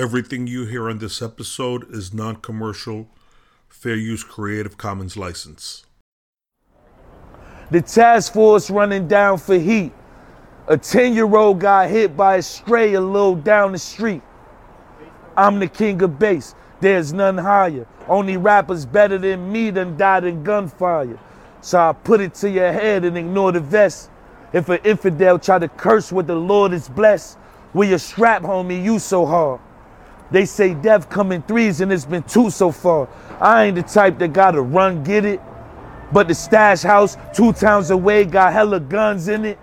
Everything you hear on this episode is non commercial, fair use Creative Commons license. The task force running down for heat. A 10 year old got hit by a stray a little down the street. I'm the king of bass, there's none higher. Only rappers better than me done died in gunfire. So I put it to your head and ignore the vest. If an infidel try to curse what the Lord is blessed, with your strap, homie, you so hard. They say death come in threes and it's been two so far. I ain't the type that gotta run get it. But the stash house, two towns away, got hella guns in it.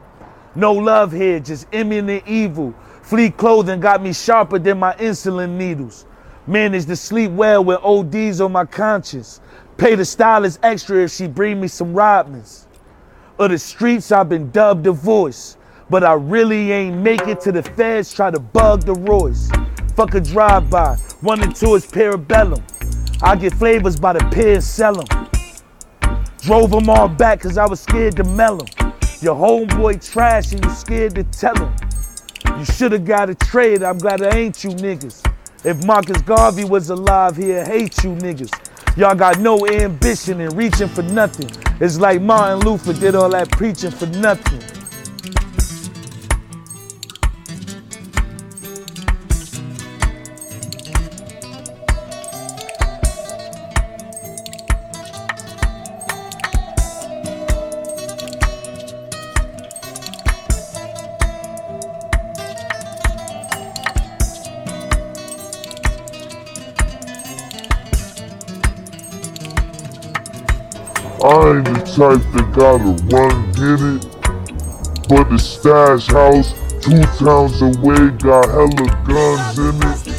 No love here, just imminent evil. Flea clothing got me sharper than my insulin needles. Managed to sleep well with ODs on my conscience. Pay the stylist extra if she bring me some Rodmans. Of the streets, I've been dubbed a voice. But I really ain't make it to the feds, try to bug the Royce. Fuck a drive-by, one and two is parabellum. I get flavors by the pair and sell them. Drove them all back cause I was scared to mell them. Your homeboy trash and you scared to tell him. You should've got a trade, I'm glad I ain't you niggas. If Marcus Garvey was alive, he'd hate you niggas. Y'all got no ambition and reaching for nothing. It's like Martin Luther did all that preaching for nothing. I ain't the type that gotta run get it. But the stash house, two towns away, got hella guns in it.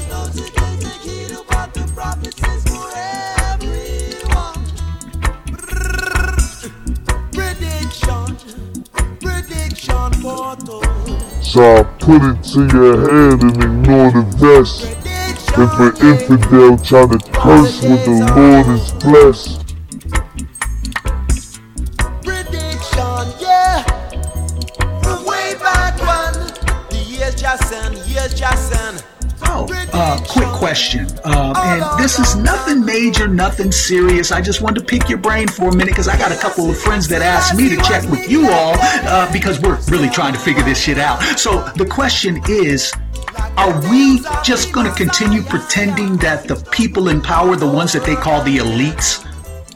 So I put it to your head and ignore the vest. If an infidel try to curse what the Lord is blessed. Question. Um, and this is nothing major, nothing serious. I just wanted to pick your brain for a minute because I got a couple of friends that asked me to check with you all uh, because we're really trying to figure this shit out. So the question is. Are we just going to continue pretending that the people in power, the ones that they call the elites,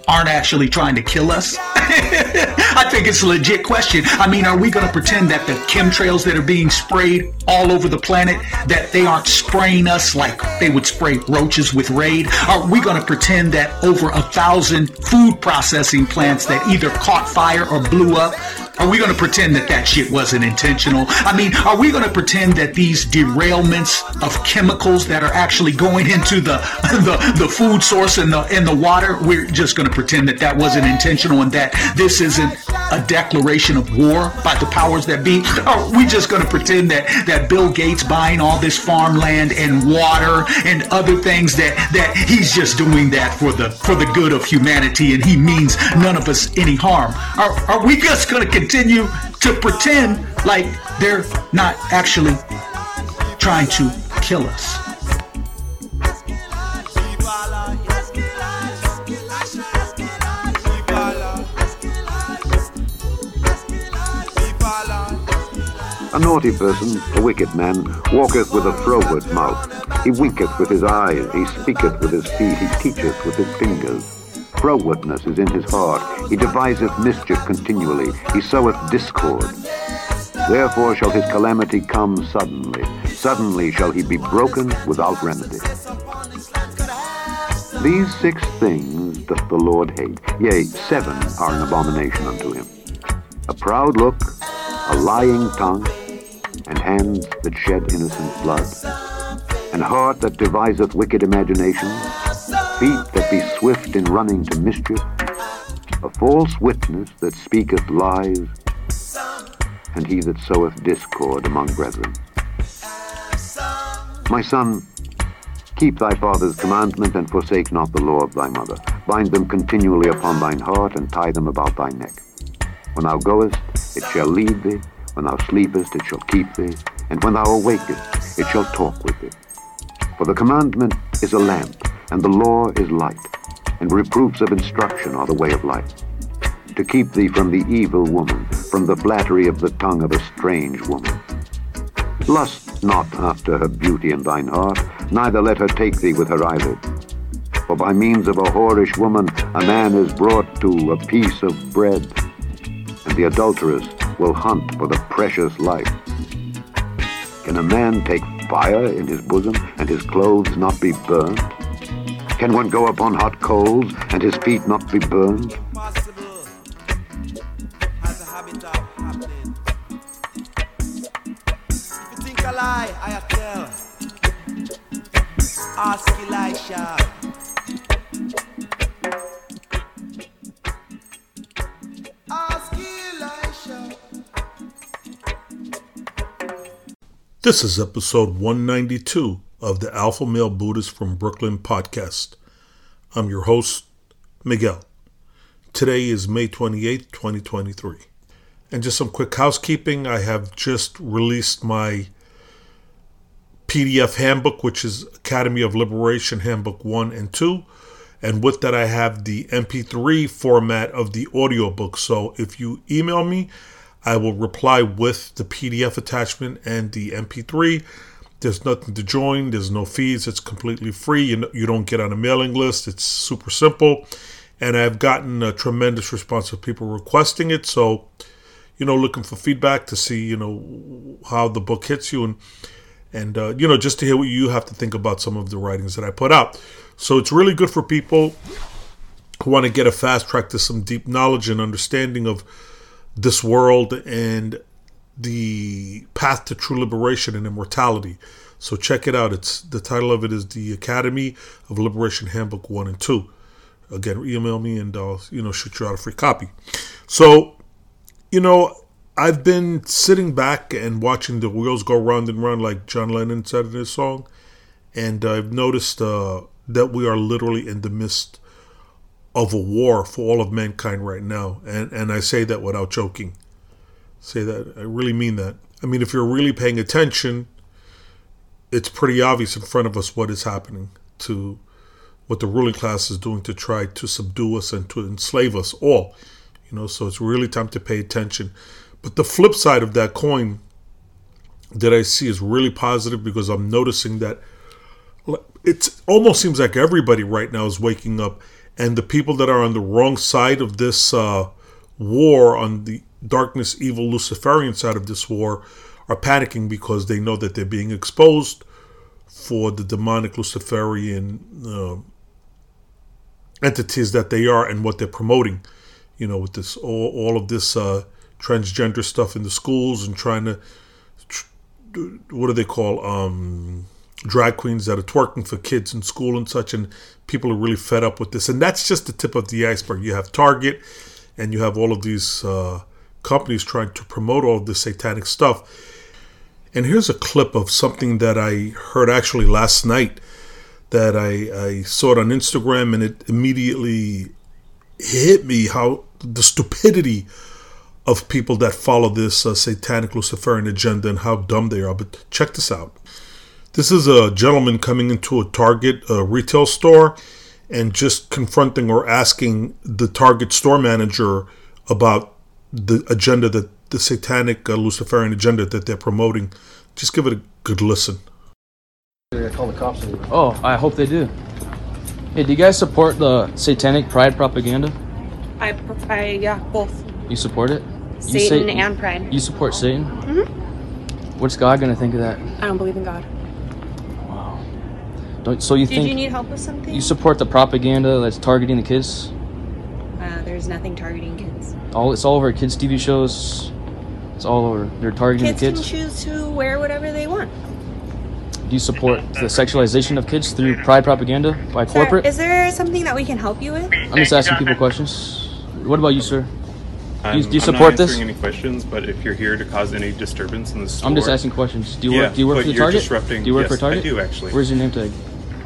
aren't actually trying to kill us? I think it's a legit question. I mean, are we going to pretend that the chemtrails that are being sprayed all over the planet that they aren't spraying us like they would spray roaches with Raid? Are we going to pretend that over a thousand food processing plants that either caught fire or blew up are we going to pretend that that shit wasn't intentional? I mean, are we going to pretend that these derailments of chemicals that are actually going into the the, the food source and the and the water, we're just going to pretend that that wasn't intentional and that this isn't a declaration of war by the powers that be? Are we just going to pretend that that Bill Gates buying all this farmland and water and other things that that he's just doing that for the for the good of humanity and he means none of us any harm? Are are we just going to continue to pretend like they're not actually trying to kill us. A naughty person, a wicked man, walketh with a froward mouth. He winketh with his eyes, he speaketh with his feet, he teacheth with his fingers. Frowardness is in his heart, he deviseth mischief continually, he soweth discord. Therefore shall his calamity come suddenly, suddenly shall he be broken without remedy. These six things doth the Lord hate, yea, seven are an abomination unto him. A proud look, a lying tongue, and hands that shed innocent blood, and heart that deviseth wicked imaginations, feet that be swift in running to mischief, a false witness that speaketh lies, and he that soweth discord among brethren. My son, keep thy father's commandment and forsake not the law of thy mother. Bind them continually upon thine heart and tie them about thy neck. When thou goest, it shall lead thee. When thou sleepest, it shall keep thee. And when thou awakest, it shall talk with thee. For the commandment is a lamp, and the law is light, and reproofs of instruction are the way of life. To keep thee from the evil woman, from the flattery of the tongue of a strange woman. Lust not after her beauty in thine heart, neither let her take thee with her eyelid. For by means of a whorish woman a man is brought to a piece of bread, and the adulteress will hunt for the precious life. Can a man take fire in his bosom and his clothes not be burned? Can one go upon hot coals and his feet not be burned? This is episode 192 of the Alpha Male Buddhist from Brooklyn podcast. I'm your host, Miguel. Today is May 28th, 2023. And just some quick housekeeping. I have just released my PDF handbook, which is Academy of Liberation Handbook 1 and 2. And with that, I have the MP3 format of the audiobook. So if you email me, I will reply with the PDF attachment and the MP3. There's nothing to join, there's no fees, it's completely free. You, you don't get on a mailing list, it's super simple. And I've gotten a tremendous response of people requesting it. So, you know, looking for feedback to see, you know, how the book hits you and and uh, you know just to hear what you have to think about some of the writings that I put out. So it's really good for people who want to get a fast track to some deep knowledge and understanding of this world and the path to true liberation and immortality. So check it out. It's the title of it is the Academy of Liberation Handbook One and Two. Again, email me and I'll you know shoot you out a free copy. So you know I've been sitting back and watching the wheels go round and round, like John Lennon said in his song, and I've noticed uh, that we are literally in the midst of a war for all of mankind right now, and and I say that without joking. Say that I really mean that. I mean, if you're really paying attention, it's pretty obvious in front of us what is happening to what the ruling class is doing to try to subdue us and to enslave us all. You know, so it's really time to pay attention. But the flip side of that coin that I see is really positive because I'm noticing that it almost seems like everybody right now is waking up, and the people that are on the wrong side of this uh, war, on the darkness, evil, Luciferian side of this war, are panicking because they know that they're being exposed for the demonic Luciferian uh, entities that they are and what they're promoting. You know, with this all, all of this. Uh, transgender stuff in the schools and trying to what do they call um, drag queens that are twerking for kids in school and such and people are really fed up with this and that's just the tip of the iceberg you have target and you have all of these uh, companies trying to promote all this satanic stuff and here's a clip of something that i heard actually last night that i, I saw it on instagram and it immediately hit me how the stupidity of people that follow this uh, satanic Luciferian agenda and how dumb they are. But check this out. This is a gentleman coming into a Target uh, retail store and just confronting or asking the Target store manager about the agenda that the satanic uh, Luciferian agenda that they're promoting. Just give it a good listen. Call the cops. Oh, I hope they do. Hey, do you guys support the satanic pride propaganda? I, I yeah, both You support it? You Satan say- and pride. You support Satan? Mm-hmm. What's God gonna think of that? I don't believe in God. Wow. Don't, so you Did think Did you need help with something? you support the propaganda that's targeting the kids? There's nothing targeting kids. All it's all over kids' TV shows. It's all over. They're targeting Kids the can kids. choose to wear whatever they want. Do you support the sexualization of kids through pride propaganda by Sir, corporate? is there something that we can help you with? I'm just asking people questions. What about you, sir? I'm, do you I'm support not this? answering any questions, but if you're here to cause any disturbance in the store, I'm just asking questions. Do you Yeah, work? Do you work but for the you're Target? disrupting- Do you work yes, for Target? I do, actually. Where's your name tag?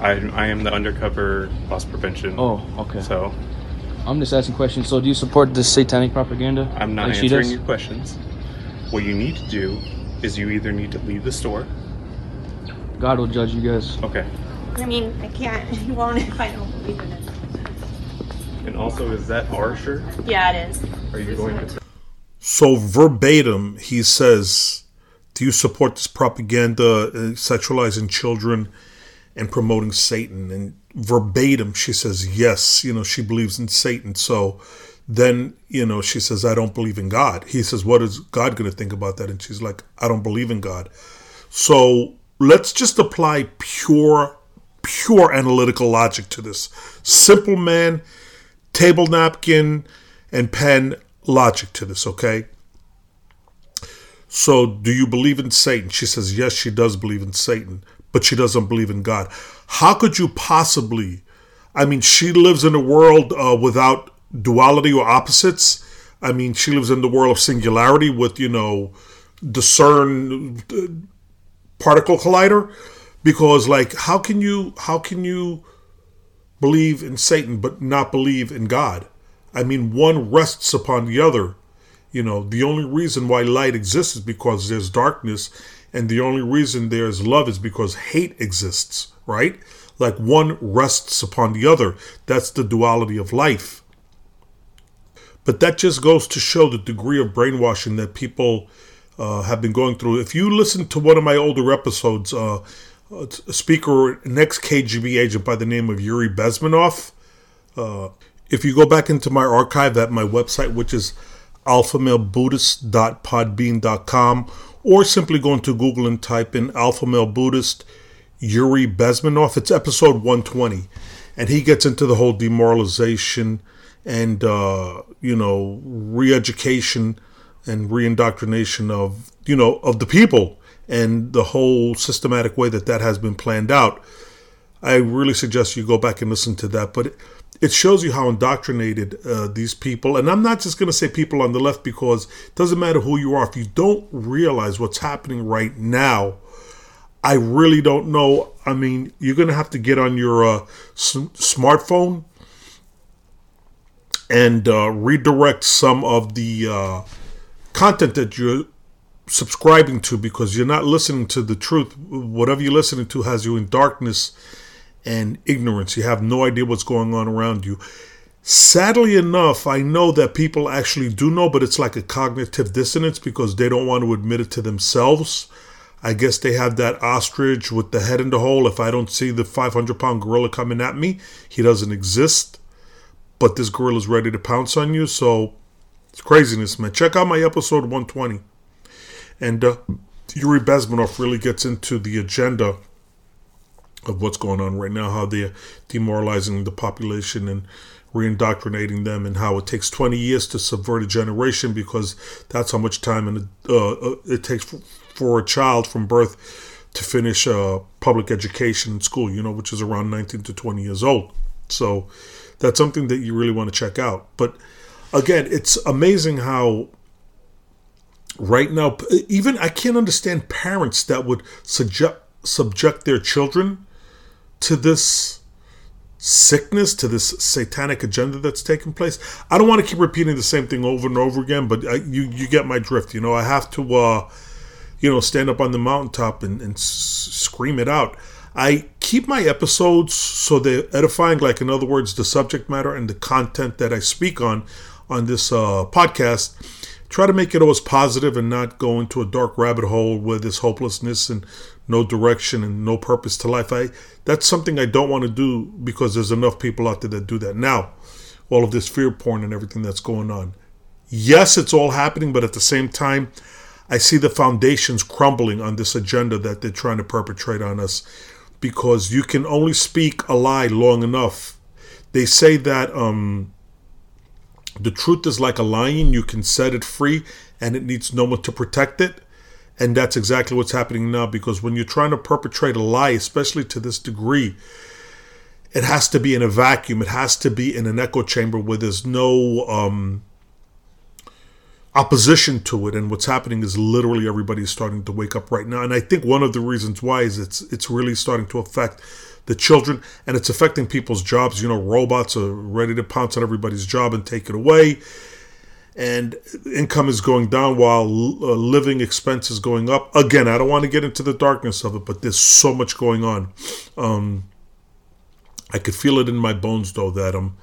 I, I am the undercover loss prevention. Oh, okay. So I'm just asking questions. So, do you support this satanic propaganda? I'm not like she answering does? your questions. What you need to do is you either need to leave the store God will judge you guys. Okay. I mean, I can't. You won't if I don't believe in it. And also, is that our shirt? Yeah, it is. Are you going to? So verbatim, he says, "Do you support this propaganda, uh, sexualizing children, and promoting Satan?" And verbatim, she says, "Yes." You know, she believes in Satan. So then, you know, she says, "I don't believe in God." He says, "What is God going to think about that?" And she's like, "I don't believe in God." So let's just apply pure, pure analytical logic to this. Simple man, table napkin, and pen logic to this, okay? So, do you believe in Satan? She says, yes, she does believe in Satan, but she doesn't believe in God. How could you possibly? I mean, she lives in a world uh, without duality or opposites. I mean, she lives in the world of singularity with, you know, discern uh, particle collider because like how can you how can you believe in satan but not believe in god i mean one rests upon the other you know the only reason why light exists is because there's darkness and the only reason there's love is because hate exists right? Like one rests upon the other. That's the duality of life. But that just goes to show the degree of brainwashing that people uh, have been going through. If you listen to one of my older episodes, uh, a speaker, an ex KGB agent by the name of Yuri Bezmenov, uh, if you go back into my archive at my website, which is alphamalebuddhist.podbean.com, or simply go into Google and type in Alpha Male Buddhist Yuri Bezmenov, it's episode 120. And he gets into the whole demoralization and, uh, you know, re education and reindoctrination of you know of the people and the whole systematic way that that has been planned out. I really suggest you go back and listen to that. But it, shows you how indoctrinated uh, these people and i'm not just going to say people on the left because it doesn't matter who you are if you don't realize what's happening right now i really don't know i mean you're going to have to get on your uh, s- smartphone and uh, redirect some of the uh, content that you're subscribing to because you're not listening to the truth. Whatever you're listening to has you in darkness and ignorance. You have no idea what's going on around you. Sadly enough, I know that people actually do know, but it's like a cognitive dissonance because they don't want to admit it to themselves. I guess they have that ostrich with the head in the hole. If I don't see the 500 pound gorilla coming at me, he doesn't exist. But this gorilla's ready to pounce on you. So it's craziness, man. Check out my episode 120. And uh, Yuri Bezmenov really gets into the agenda of what's going on right now, how they're demoralizing the population and reindoctrinating them, and how it takes 20 years to subvert a generation because that's how much time and uh, uh, it takes for, a child from birth to finish uh, public education in school, you know, which is around 19 to 20 years old. So that's something that you really want to check out. But again, it's amazing how right now, even I can't understand parents that would subject subject their children to this sickness, to this satanic agenda that's taking place. I don't want to keep repeating the same thing over and over again, but I, you you get my drift. You know, I have to, uh, you know, stand up on the mountaintop and, and s- scream it out. I keep my episodes so they're edifying, like in other words, the subject matter and the content that I speak on on this uh, podcast. Try to make it always positive and not go into a dark rabbit hole where this hopelessness and no direction and no purpose to life. I that's something I don't want to do because there's enough people out there that do that now. All of this fear porn and everything that's going on. Yes, it's all happening, but at the same time, I see the foundations crumbling on this agenda that they're trying to perpetrate on us because you can only speak a lie long enough. They say that um, the truth is like a lion, you can set it free and it needs no one to protect it. And that's exactly what's happening now because when you're trying to perpetrate a lie, especially to this degree, it has to be in a vacuum. It has to be in an echo chamber where there's no um, opposition to it. And what's happening is literally everybody's starting to wake up right now. And I think one of the reasons why is it's it's really starting to affect the children and it's affecting people's jobs. You know, robots are ready to pounce on everybody's job and take it away. And income is going down while uh, living expenses going up. Again, I don't want to get into the darkness of it, but there's so much going on. Um, I could feel it in my bones, though, that um,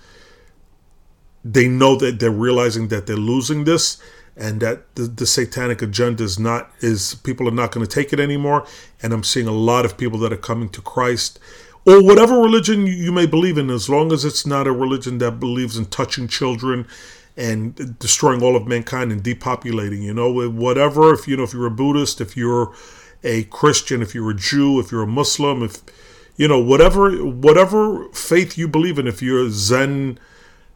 they know that they're realizing that they're losing this, and that the, the satanic agenda is not is people are not going to take it anymore. And I'm seeing a lot of people that are coming to Christ or whatever religion you may believe in, as long as it's not a religion that believes in touching children and destroying all of mankind and depopulating. You know, whatever. If you know, if you're a Buddhist, if you're a Christian, if you're a Jew, if you're a Muslim, if you know whatever whatever faith you believe in, if you're Zen,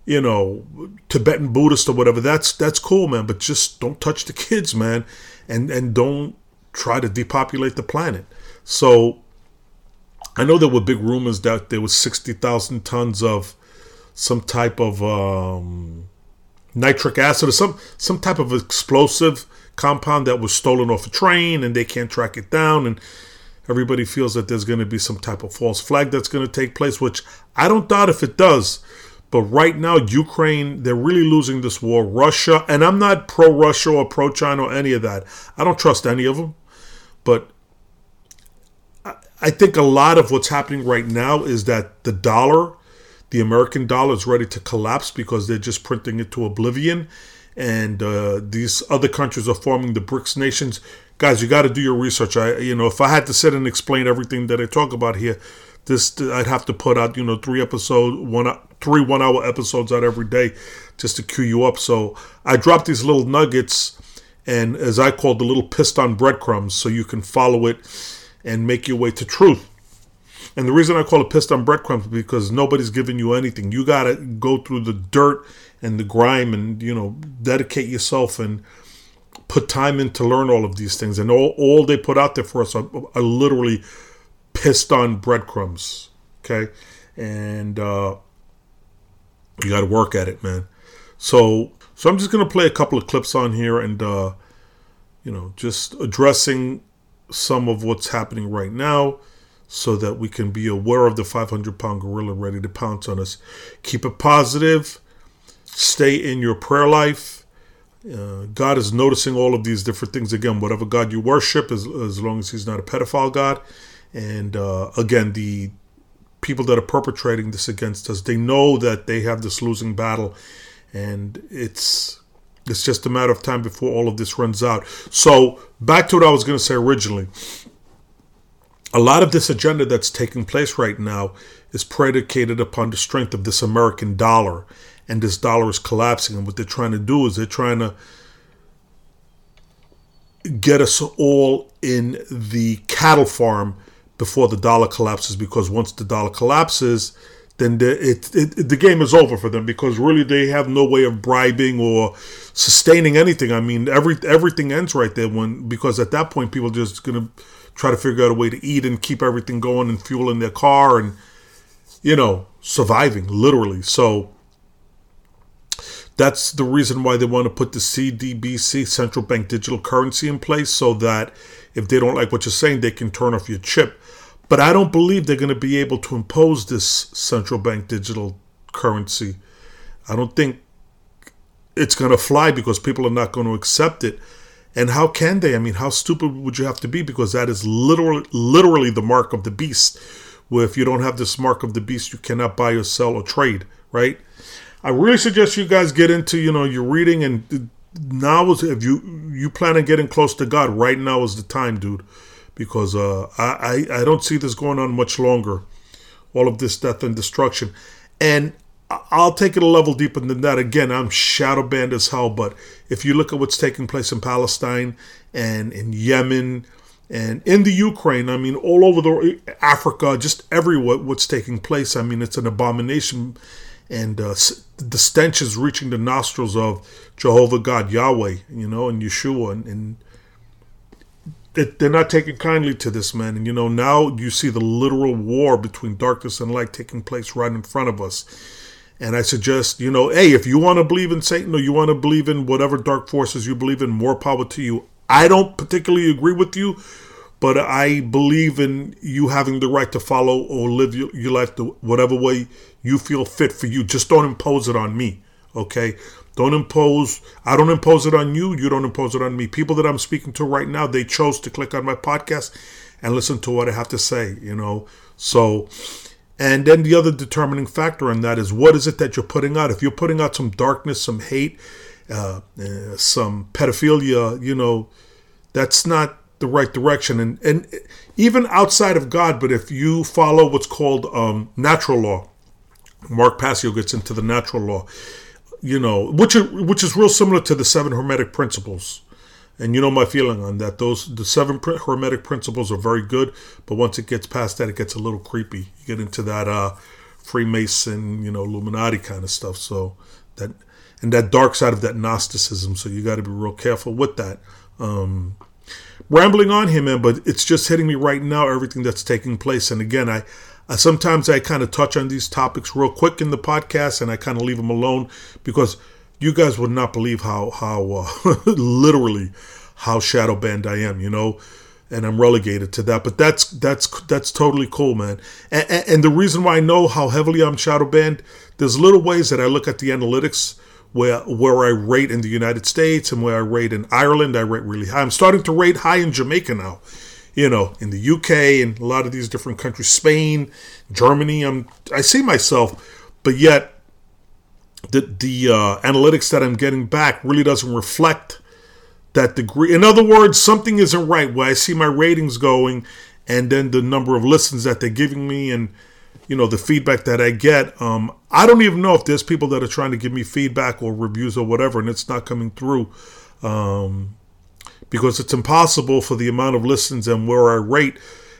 you know, Tibetan Buddhist or whatever, that's that's cool, man. But just don't touch the kids, man, and and don't try to depopulate the planet. So I know there were big rumors that there was 60,000 tons of some type of um, nitric acid or some some type of explosive compound that was stolen off a train and they can't track it down and everybody feels that there's going to be some type of false flag that's going to take place which I don't doubt if it does. But right now Ukraine they're really losing this war. Russia and I'm not pro Russia or pro China or any of that. I don't trust any of them but I think a lot of what's happening right now is that the dollar, the American dollar, is ready to collapse because they're just printing it to oblivion. And uh, these other countries are forming the BRICS nations. Guys, you got to do your research. I, you know, if I had to sit and explain everything that I talk about here, this I'd have to put out, you know, three episodes, one, three one-hour episodes out every day, just to cue you up. So I drop these little nuggets, and as I call the little piston breadcrumbs, so you can follow it and make your way to truth. And the reason I call it piston breadcrumbs is because nobody's giving you anything. You got to go through the dirt and the grime and, you know, dedicate yourself and put time in to learn all of these things. And all, all they put out there for us are, are literally on breadcrumbs. Okay. And uh, you got to work at it, man. So, so I'm just to play a couple of clips on here and, uh, you know, just addressing some of what's happening right now so that we can be aware of the 500 pound gorilla ready to pounce on us. Keep it positive. Stay in your prayer life. Uh, God is noticing all of these different things. Again, whatever God you worship, as, as long as He's not a pedophile God. And uh, again, the people that are perpetrating this against us, they know that they have this losing battle. And it's it's just a matter of time before all of this runs out. So, back to what I was going to say originally. A lot of this agenda that's taking place right now is predicated upon the strength of this American dollar. And this dollar is collapsing. And what they're trying to do is they're trying to get us all in the cattle farm before the dollar collapses. Because once the dollar collapses, then the, it, it, the game is over for them because really they have no way of bribing or sustaining anything. I mean, every everything ends right there when because at that point people are just gonna try to figure out a way to eat and keep everything going and fuel in their car and you know surviving literally. So that's the reason why they want to put the CDBC central bank digital currency in place so that if they don't like what you're saying, they can turn off your chip. But I don't believe they're going to be able to impose this central bank digital currency. I don't think it's going to fly because people are not going to accept it. And how can they? I mean, how stupid would you have to be? Because that is literally, literally the mark of the beast. Where if you don't have this mark of the beast, you cannot buy or sell or trade, right? I really suggest you guys get into, you know, your reading and now is if you you plan on getting close to God, right now is the time, dude because uh, I, I, I don't see this going on much longer. All of this death and destruction, and I'll take it a level deeper than that. Again, I'm shadow banned as hell, but if you look at what's taking place in Palestine and in Yemen and in the Ukraine, I mean, all over the Africa, just everywhere, what's taking place. I mean, it's an abomination, and uh, the stench is reaching the nostrils of Jehovah God, Yahweh, you know, and Yeshua, and, and they're not taking kindly to this man. And you know, now you see the literal war between darkness and light taking place right in front of us. And I suggest, you know, hey, if you want to believe in Satan or you want to believe in whatever dark forces you believe in, more power to you. I don't particularly agree with you, but I believe in you having the right to follow or live your, your life the, whatever way you feel fit for you. Just don't impose it on me, Okay, don't impose. I don't impose it on you. You don't impose it on me. People that I'm speaking to right now, they chose to click on my podcast and listen to what I have to say. You know, so. And then the other determining factor in that is what is it that you're putting out? If you're putting out some darkness, some hate, uh, uh, some pedophilia, you know, that's not the right direction. And and even outside of God, but if you follow what's called um, natural law, Mark Passio gets into the natural law, you know, which is, which is real similar to the seven hermetic principles. And you know my feeling on that. Those the seven hermetic principles are very good, but once it gets past that, it gets a little creepy. You get into that uh, Freemason, you know, Illuminati kind of stuff. So that and that dark side of that Gnosticism. So you got to be real careful with that. Um, rambling on here, man, but it's just hitting me right now. Everything that's taking place, and again, I, I sometimes I kind of touch on these topics real quick in the podcast, and I kind of leave them alone because you guys would not believe how how uh, literally how shadow banned I am, you know, and I'm relegated to that. But that's that's that's totally cool, man. And, and, the reason why I know how heavily I'm shadow banned, there's little ways that I look at the analytics where where I rate in the United States and where I rate in Ireland, I rate really high. I'm starting to rate high in Jamaica now. You know, in the UK and a lot of these different countries, Spain, Germany. I'm I see myself, but yet the the uh, analytics that I'm getting back really doesn't reflect that degree. In other words, something isn't right where I see my ratings going, and then the number of listens that they're giving me, and you know the feedback that I get. Um, I don't even know if there's people that are trying to give me feedback or reviews or whatever, and it's not coming through um, because it's impossible for the amount of listens and where I rate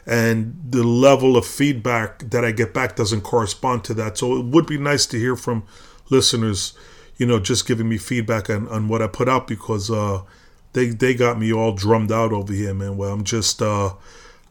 and the level of feedback that I get back doesn't correspond to that. So it would be nice to hear from listeners, you know, just giving me feedback on, on what I put out because uh, they they got me all drummed out over here, man. Where I'm just, uh,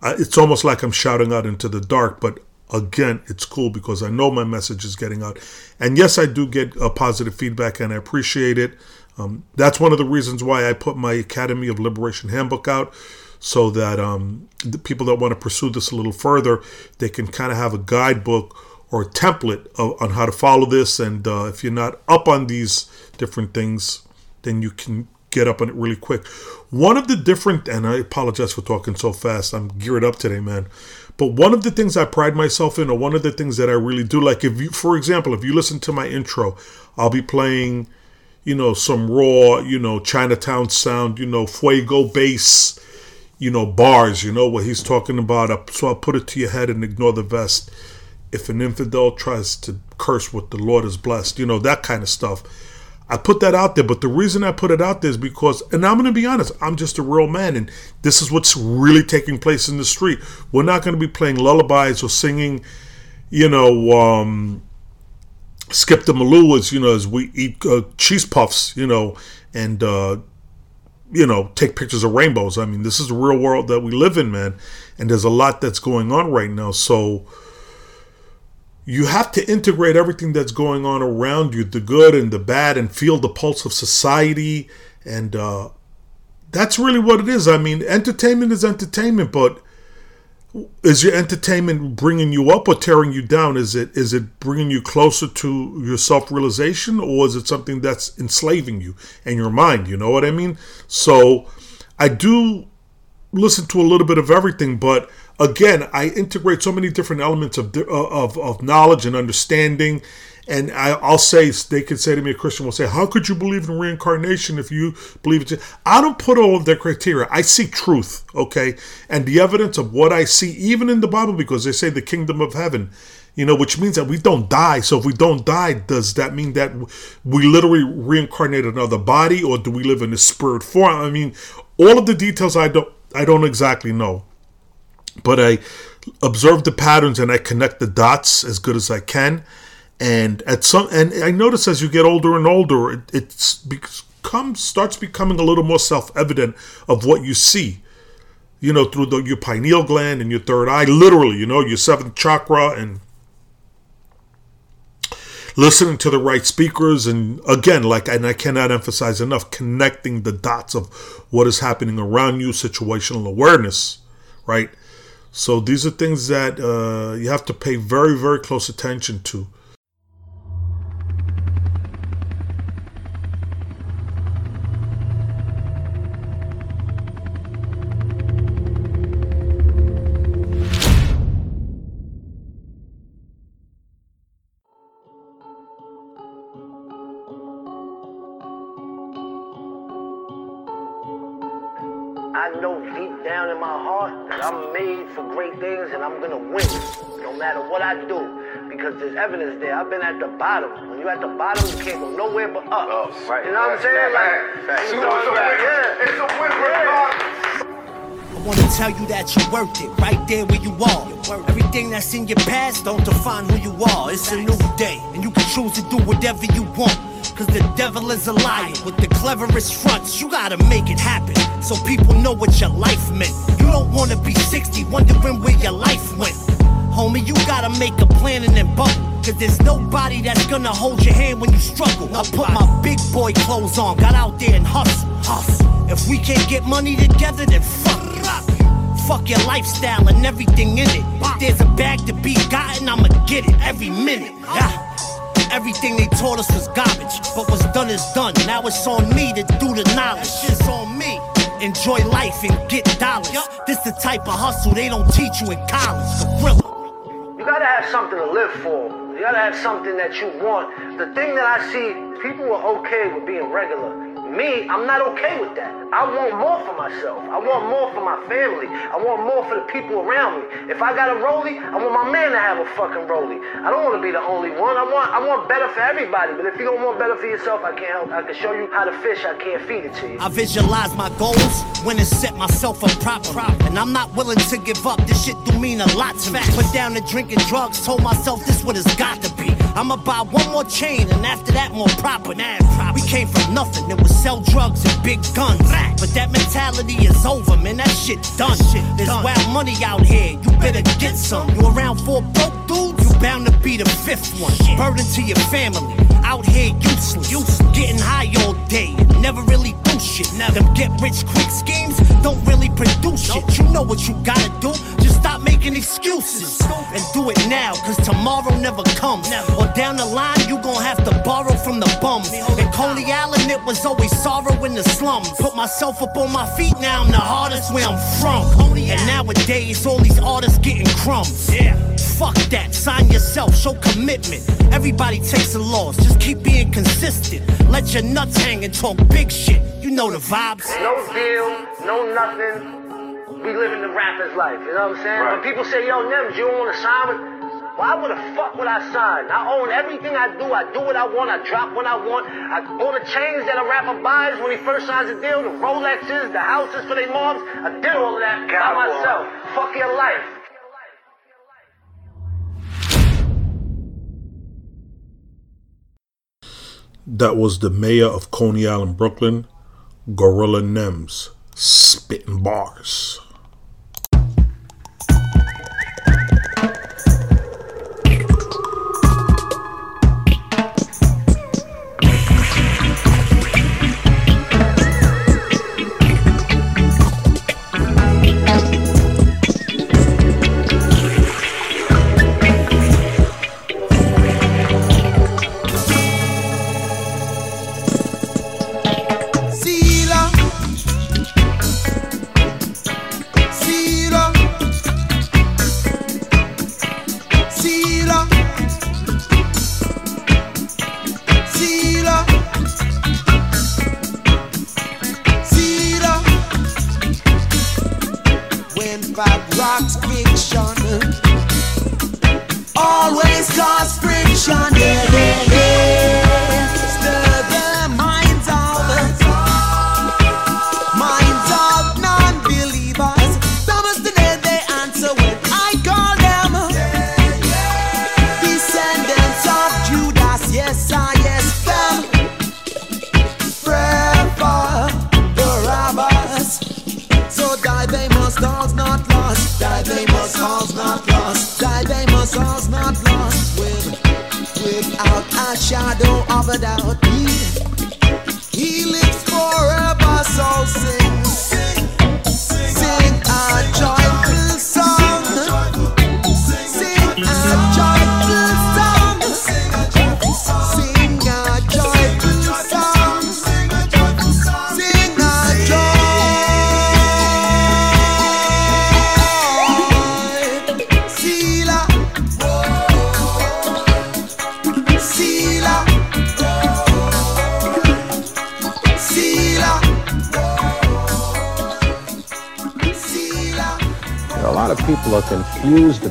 I, it's almost like I'm shouting out into the dark, but again, it's cool because I know my message is getting out. And yes, I do get a positive feedback and I appreciate it. Um, that's one of the reasons why I put my Academy of Liberation handbook out so that um, the people that want to pursue this a little further, they can kind of have a guidebook or template of, on how to follow this. And uh, if you're not up on these different things, then you can get up on it really quick. One of the different, and I apologize for talking so fast, I'm geared up today, man. But one of the things I pride myself in, or one of the things that I really do, like if you, for example, if you listen to my intro, I'll be playing, you know, some raw, you know, Chinatown sound, you know, fuego bass, you know, bars, you know, what he's talking about. So I'll put it to your head and ignore the vest. If an infidel tries to curse what the Lord has blessed, you know, that kind of stuff. I put that out there, but the reason I put it out there is because, and I'm going to be honest, I'm just a real man, and this is what's really taking place in the street. We're not going to be playing lullabies or singing, you know, um, skip to my Lou as you know as we eat uh, cheese puffs, you know, and uh, you know take pictures of rainbows. I mean, this is the real world that we live in, man, and there's a lot that's going on right now. So you have to integrate everything that's going on around you, the good and the bad, and feel the pulse of society. And uh, that's really what it is. I mean, entertainment is entertainment, but is your entertainment bringing you up or tearing you down? Is it is it bringing you closer to your self realization, or is it something that's enslaving you and your mind? You know what I mean? So, I do listen to a little bit of everything, but again, I integrate so many different elements of uh, of, of knowledge and understanding. And I, will say, they could say to me, a Christian will say, How could you believe in reincarnation if you believe it? I don't put all of their criteria. I seek truth, okay? And the evidence of what I see, even in the Bible, because they say the kingdom of heaven, you know, which means that we don't die. So if we don't die, does that mean that we literally reincarnate another body or do we live in a spirit form? I mean, all of the details I don't I don't exactly know but I observe the patterns and I connect the dots as good as I can. And at some, and I notice as you get older and older, it it's becomes starts becoming a little more self evident of what you see. You know, through the, your pineal gland and your third eye, literally. You know, your seventh chakra and listening to the right speakers and again like and i cannot emphasize enough connecting the dots of what is happening around you situational awareness right so these are things that uh, you have to pay very, very close attention to. I'm for great things and I'm gonna win, no matter what I do. Because there's evidence there. I've been at the bottom. When you're at the bottom, you can't go nowhere but up. Oh, right, you know what I'm saying? right, like, right. you So it's a what I'm win. saying? It's a win Yeah. I wanna tell you that you're worth it, right there where you are. Everything that's in your past don't define who you are. It's a new day, and you can choose to do whatever you want. Cause the devil is a liar with the cleverest fronts. You gotta make it happen so people know what your life meant. You don't wanna be 60 wondering where your life went. Homie, you gotta make a plan and then bubble. Cause there's nobody that's gonna hold your hand when you struggle. I put my big boy clothes on, got out there and hustle. hustle. If we can't get money together, then fuck it. Fuck your lifestyle and everything in it. If there's a bag to be gotten, I'ma get it every minute. Yeah. Everything they taught us was garbage, but what's done is done. Now it's on me to do the knowledge. Shit's on me. Enjoy life and get dollars. This the type of hustle they don't teach you in college. Gorilla. You gotta have something to live for. You gotta have something that you want. The thing that I see, people are okay with being regular. Me, I'm not okay with that. I want more for myself. I want more for my family. I want more for the people around me. If I got a rollie, I want my man to have a fucking rollie. I don't want to be the only one. I want I want better for everybody. But if you don't want better for yourself, I can't help. I can show you how to fish. I can't feed it to you. I visualize my goals when and set myself up proper. And I'm not willing to give up. This shit do mean a lot to me. Put down the drinking drugs, told myself this what it's got to be. I'ma buy one more chain and after that more proper. We came from nothing. It was sell drugs and big guns. But that mentality is over, man. That shit done. There's wild money out here. You better get some. You around four broke dudes, you bound to be the fifth one. Burden to your family. Out here useless. Getting high all day. Never really do shit. Them get rich quick schemes don't really produce shit. You know what you gotta do. Just stop making excuses. And do it now, cause tomorrow never comes. Or down the line, you gon' have to borrow from the bums. In Coney Island, it was always sorrow in the slums. Put myself up on my feet, now I'm the hardest where I'm from. And nowadays, all these artists getting crumbs. Fuck that, sign yourself, show commitment. Everybody takes a loss, just keep being consistent. Let your nuts hang and talk big shit. You know the vibes. No deal, no nothing. We living the rapper's life, you know what I'm saying? When people say, yo, Nems, you don't want to sign with why would the fuck would I sign? I own everything I do. I do what I want. I drop when I want. I, all the chains that a rapper buys when he first signs a deal, the Rolexes, the houses for their moms, I did all of that by myself. Fuck your life. That was the mayor of Coney Island, Brooklyn, Gorilla Nems, spitting bars.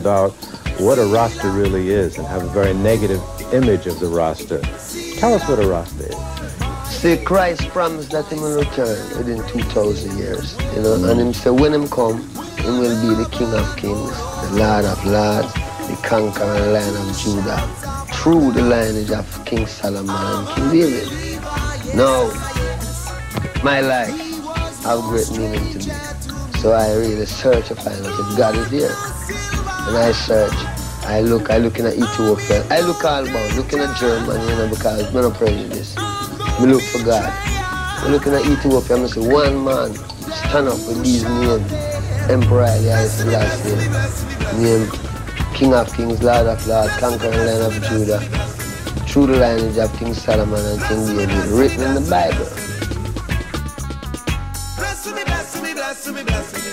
About what a Rasta really is and have a very negative image of the Rasta. Tell us what a Rasta is. See, Christ promised that he will return within 2,000 years. You know, and him say when him come, he will be the King of Kings, the Lord of Lords, the conquering Lion of Judah, through the lineage of King Solomon and King David. Now, my life have great meaning to me. So I really search to find out if God is here. And I search. I look, I looking at Ethiopia. I look all about, looking at Germany, you know, because I'm not prejudice. Me look for God. I looking at Ethiopia, I say, one man stand up with these names. Emperor Haile Selassie, name King of Kings, Lord of Lords, conquering Lion of Judah, through the lineage of King Solomon and King David, written in the Bible. Bless me, bless me, bless me, bless me.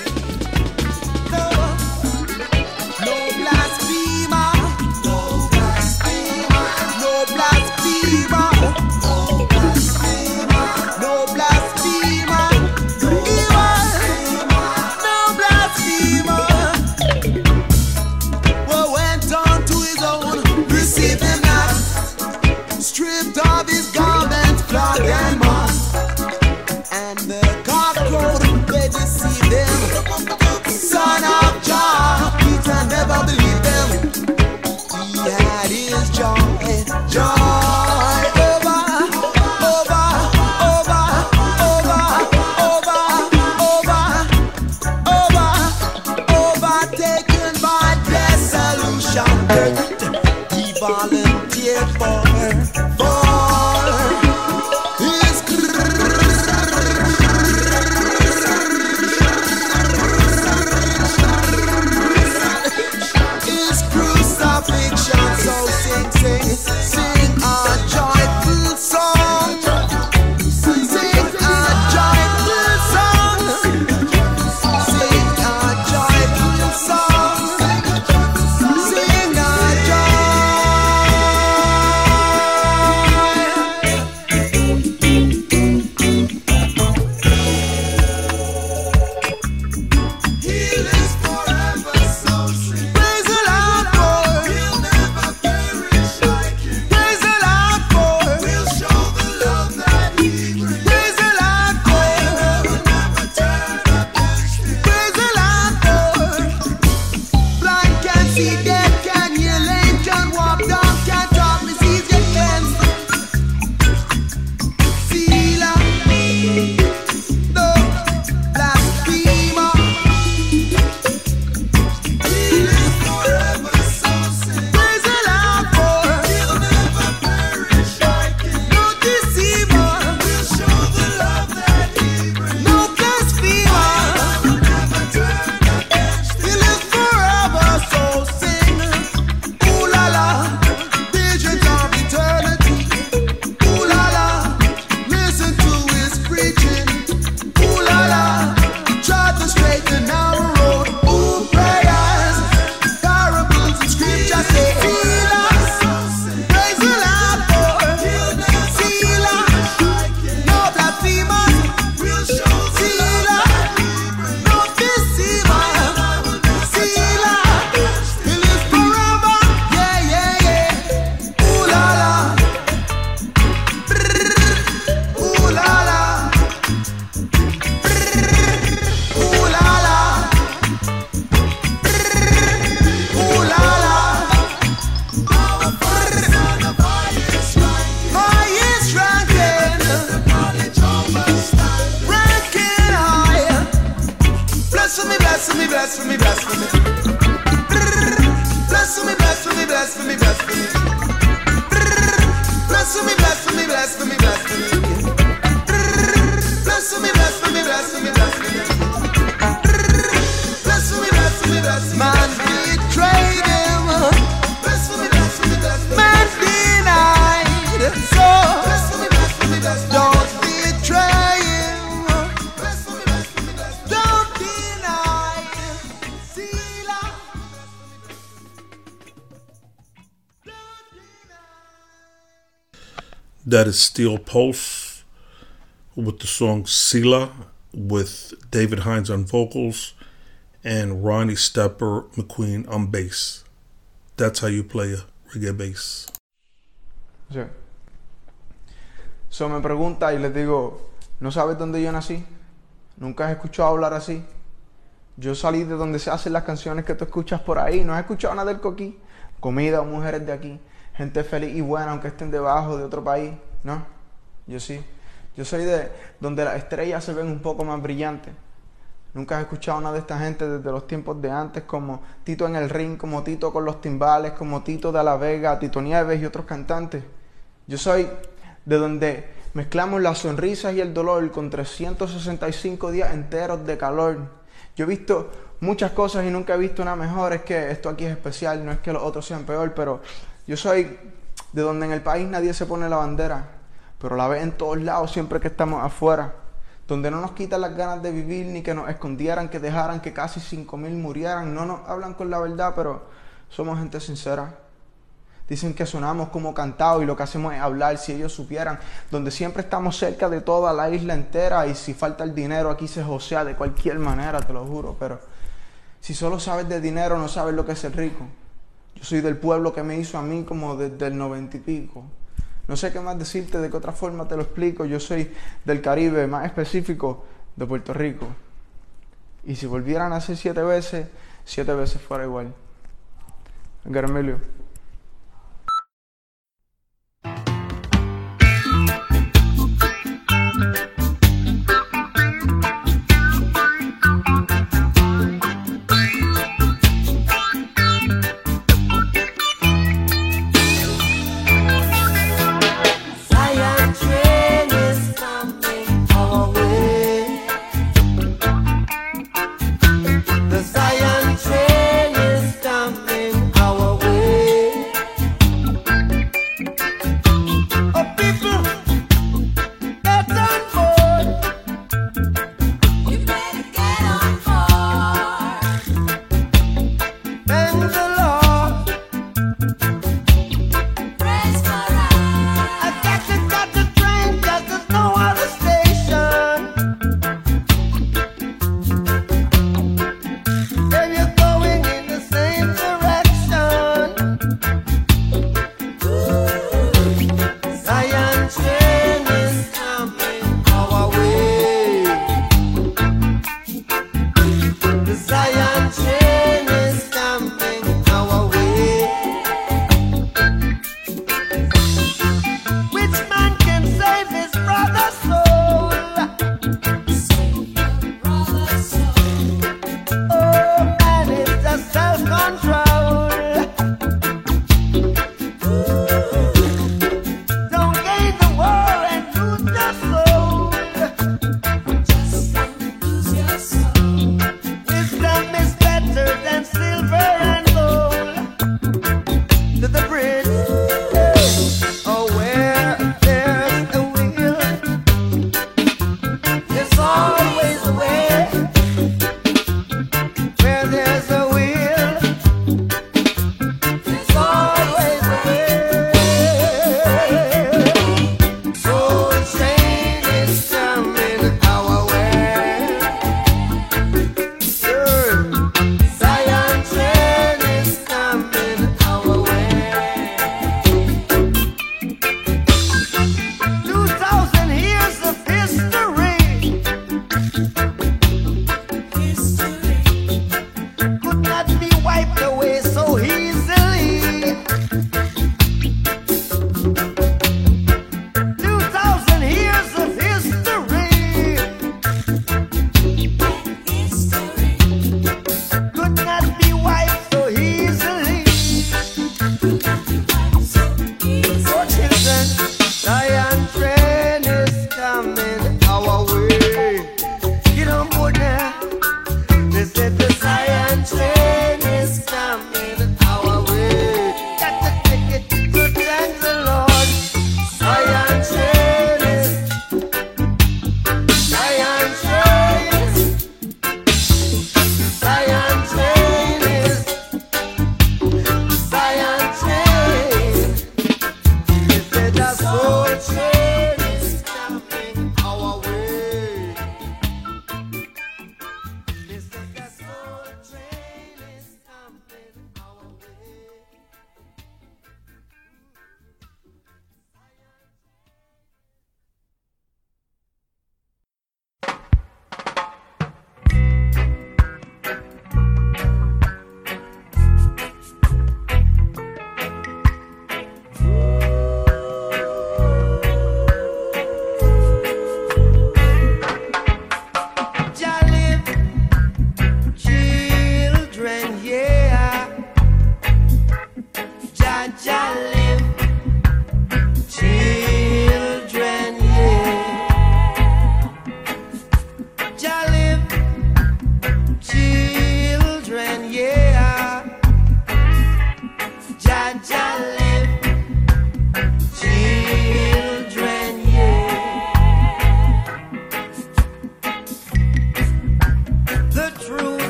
That is Steel Pulse with the song Sila with David Hines on vocals and Ronnie Stepper McQueen on bass. That's how you play a reggae bass. Sí. So me pregunta y les digo, ¿no sabes dónde yo nací? ¿Nunca has escuchado hablar así? Yo salí de donde se hacen las canciones que tú escuchas por ahí. ¿No has escuchado nada del coquí? Comida o mujeres de aquí. Gente feliz y buena aunque estén debajo de otro país. ¿No? Yo sí. Yo soy de donde las estrellas se ven un poco más brillantes. Nunca has escuchado nada de esta gente desde los tiempos de antes, como Tito en el ring, como Tito con los timbales, como Tito de la Vega, Tito Nieves y otros cantantes. Yo soy de donde mezclamos las sonrisas y el dolor con 365 días enteros de calor. Yo he visto muchas cosas y nunca he visto una mejor. Es que esto aquí es especial, no es que los otros sean peor, pero yo soy de donde en el país nadie se pone la bandera, pero la ve en todos lados siempre que estamos afuera. Donde no nos quitan las ganas de vivir ni que nos escondieran, que dejaran que casi 5.000 murieran. No nos hablan con la verdad, pero somos gente sincera. Dicen que sonamos como cantado y lo que hacemos es hablar si ellos supieran. Donde siempre estamos cerca de toda la isla entera y si falta el dinero aquí se josea de cualquier manera, te lo juro. Pero si solo sabes de dinero no sabes lo que es ser rico. Yo soy del pueblo que me hizo a mí como desde el noventa y pico. No sé qué más decirte, de qué otra forma te lo explico. Yo soy del Caribe, más específico, de Puerto Rico. Y si volvieran a hacer siete veces, siete veces fuera igual. Garmelio.